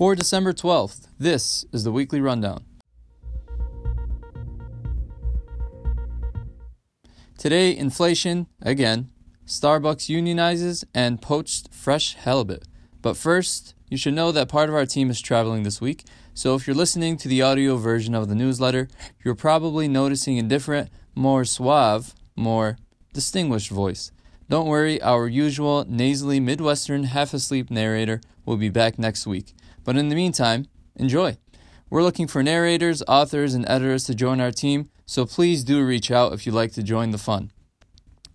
For December 12th, this is the weekly rundown. Today, inflation, again, Starbucks unionizes, and poached fresh halibut. But first, you should know that part of our team is traveling this week, so if you're listening to the audio version of the newsletter, you're probably noticing a different, more suave, more distinguished voice. Don't worry, our usual nasally Midwestern half asleep narrator will be back next week. But in the meantime, enjoy. We're looking for narrators, authors, and editors to join our team, so please do reach out if you'd like to join the fun.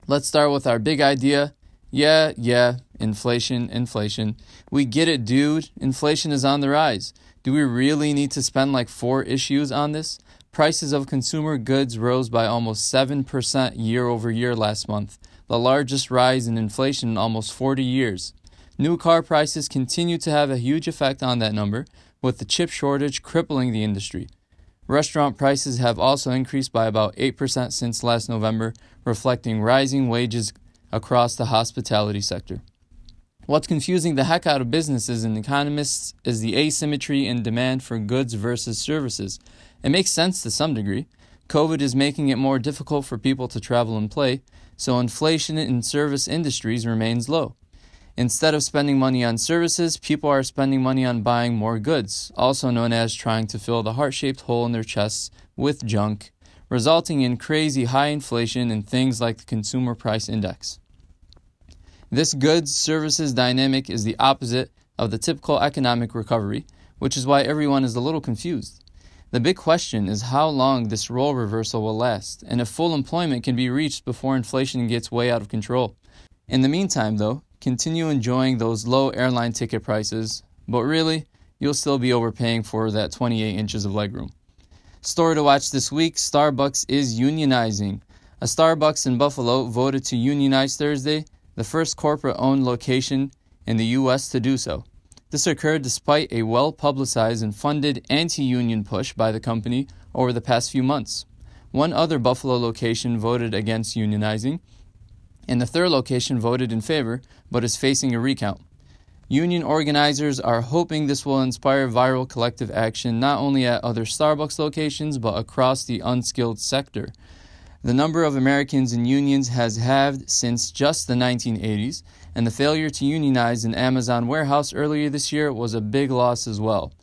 Let's start with our big idea. Yeah, yeah, inflation, inflation. We get it, dude. Inflation is on the rise. Do we really need to spend like four issues on this? Prices of consumer goods rose by almost 7% year over year last month, the largest rise in inflation in almost 40 years. New car prices continue to have a huge effect on that number, with the chip shortage crippling the industry. Restaurant prices have also increased by about 8% since last November, reflecting rising wages across the hospitality sector. What's confusing the heck out of businesses and economists is the asymmetry in demand for goods versus services. It makes sense to some degree. COVID is making it more difficult for people to travel and play, so inflation in service industries remains low. Instead of spending money on services, people are spending money on buying more goods, also known as trying to fill the heart shaped hole in their chests with junk, resulting in crazy high inflation and things like the Consumer Price Index. This goods services dynamic is the opposite of the typical economic recovery, which is why everyone is a little confused. The big question is how long this role reversal will last, and if full employment can be reached before inflation gets way out of control. In the meantime, though, continue enjoying those low airline ticket prices, but really, you'll still be overpaying for that 28 inches of legroom. Story to watch this week Starbucks is unionizing. A Starbucks in Buffalo voted to unionize Thursday, the first corporate owned location in the U.S. to do so. This occurred despite a well publicized and funded anti union push by the company over the past few months. One other Buffalo location voted against unionizing, and the third location voted in favor but is facing a recount. Union organizers are hoping this will inspire viral collective action not only at other Starbucks locations but across the unskilled sector. The number of Americans in unions has halved since just the 1980s, and the failure to unionize an Amazon warehouse earlier this year was a big loss as well.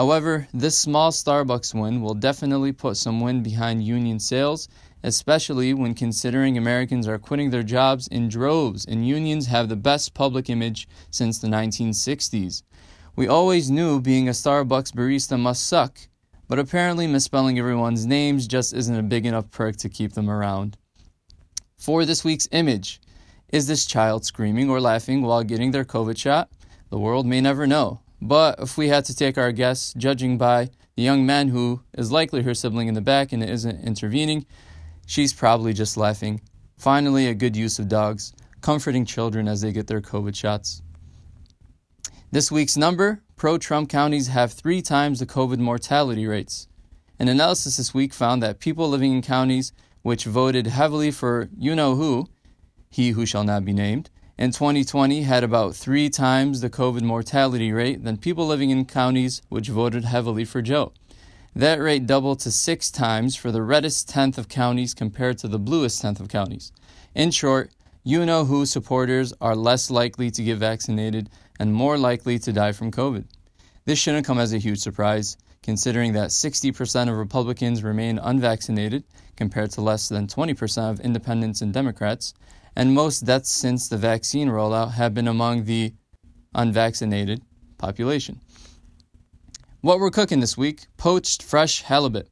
However, this small Starbucks win will definitely put some wind behind union sails especially when considering Americans are quitting their jobs in droves and unions have the best public image since the 1960s. We always knew being a Starbucks barista must suck, but apparently misspelling everyone's names just isn't a big enough perk to keep them around. For this week's image, is this child screaming or laughing while getting their COVID shot? The world may never know. But if we had to take our guess, judging by the young man who is likely her sibling in the back and isn't intervening, She's probably just laughing. Finally, a good use of dogs, comforting children as they get their COVID shots. This week's number pro Trump counties have three times the COVID mortality rates. An analysis this week found that people living in counties which voted heavily for you know who, he who shall not be named, in 2020 had about three times the COVID mortality rate than people living in counties which voted heavily for Joe. That rate doubled to six times for the reddest tenth of counties compared to the bluest tenth of counties. In short, you know who supporters are less likely to get vaccinated and more likely to die from COVID. This shouldn't come as a huge surprise, considering that 60% of Republicans remain unvaccinated compared to less than 20% of independents and Democrats, and most deaths since the vaccine rollout have been among the unvaccinated population. What we're cooking this week poached fresh halibut.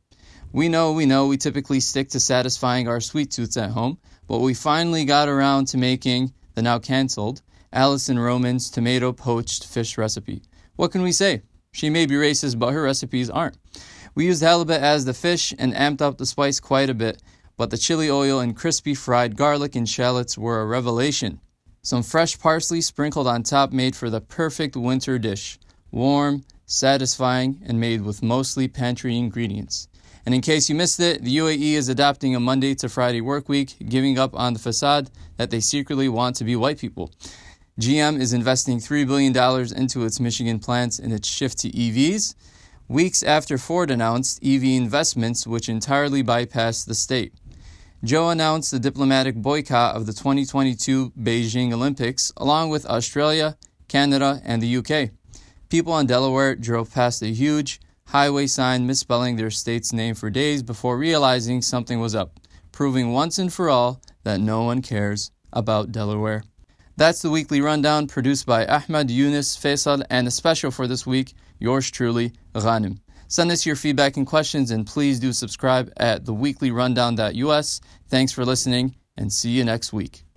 We know, we know, we typically stick to satisfying our sweet tooths at home, but we finally got around to making the now cancelled Alison Roman's tomato poached fish recipe. What can we say? She may be racist, but her recipes aren't. We used halibut as the fish and amped up the spice quite a bit, but the chili oil and crispy fried garlic and shallots were a revelation. Some fresh parsley sprinkled on top made for the perfect winter dish. Warm, satisfying, and made with mostly pantry ingredients. And in case you missed it, the UAE is adopting a Monday to Friday work week, giving up on the facade that they secretly want to be white people. GM is investing $3 billion into its Michigan plants in its shift to EVs, weeks after Ford announced EV investments, which entirely bypassed the state. Joe announced the diplomatic boycott of the 2022 Beijing Olympics, along with Australia, Canada, and the UK. People in Delaware drove past a huge highway sign misspelling their state's name for days before realizing something was up, proving once and for all that no one cares about Delaware. That's the weekly rundown produced by Ahmed Yunus Faisal and a special for this week, yours truly, Ghanim. Send us your feedback and questions, and please do subscribe at theweeklyrundown.us. Thanks for listening, and see you next week.